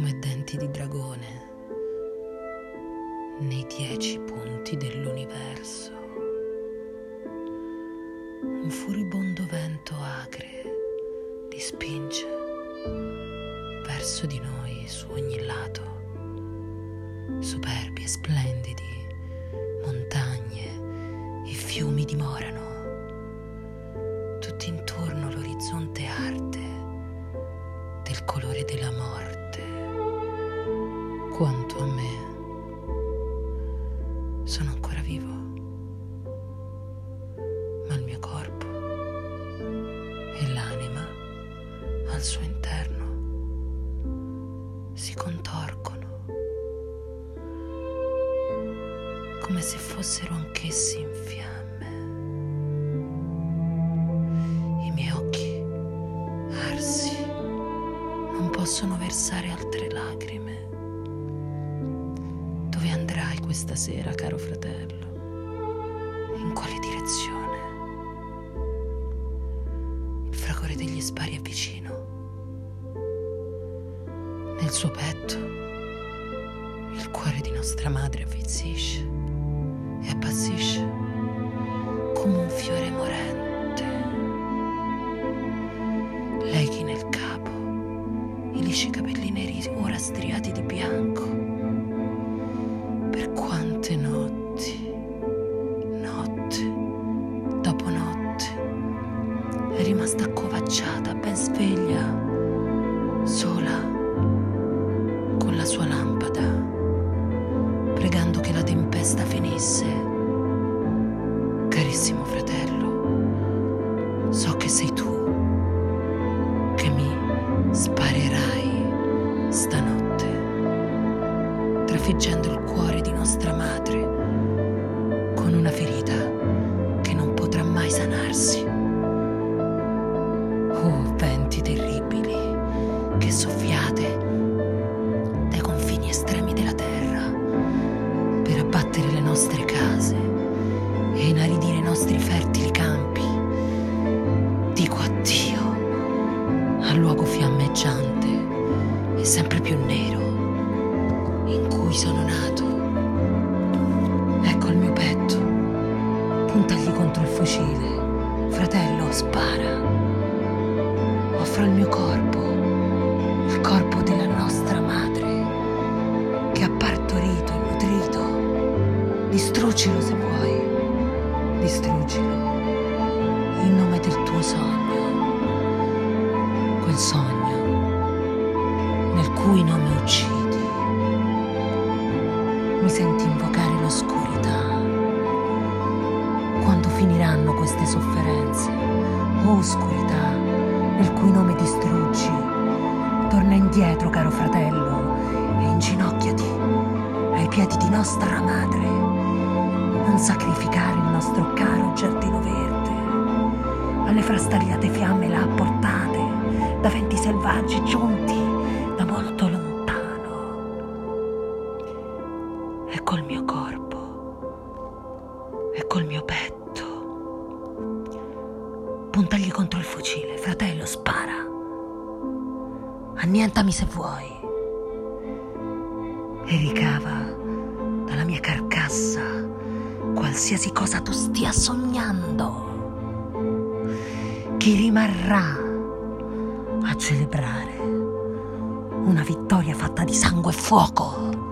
come denti di dragone nei dieci punti dell'universo. Un furibondo vento acre li spinge verso di noi su ogni lato, superbi e splendidi, montagne e fiumi dimorano sono ancora vivo, ma il mio corpo e l'anima al suo interno si contorcono come se fossero anch'essi in fiamme. possono versare altre lacrime. Questa sera, caro fratello? In quale direzione? Il fragore degli spari è vicino. Nel suo petto il cuore di nostra madre avvizzisce e appassisce come un fiore morente. Leghi nel capo lisci capelli neri ora striati di bianco. È rimasta accovacciata, ben sveglia, sola, con la sua lampada, pregando che la tempesta finisse. Carissimo fratello, so che sei tu che mi sparerai stanotte, trafiggendo il cuore di nostra madre con una ferita che non potrà mai sanarsi. Nostre case e inaridire i nostri fertili campi, dico addio al luogo fiammeggiante e sempre più nero in cui sono nato. Ecco il mio petto, puntagli contro il fucile, fratello, spara. Offro il mio corpo, Distruggilo se vuoi, distruggilo in nome del tuo sogno quel sogno nel cui nome uccidi. Mi senti invocare l'oscurità. Quando finiranno queste sofferenze, o oscurità, nel cui nome distruggi, torna indietro, caro fratello, e inginocchiati ai piedi di nostra madre. Non sacrificare il nostro caro giardino verde alle frastagliate fiamme là portate da venti selvaggi giunti da molto lontano. E col mio corpo e col mio petto. Puntagli contro il fucile, fratello, spara. Annientami se vuoi. E ricava dalla mia carcassa qualsiasi cosa tu stia sognando. Chi rimarrà a celebrare una vittoria fatta di sangue e fuoco.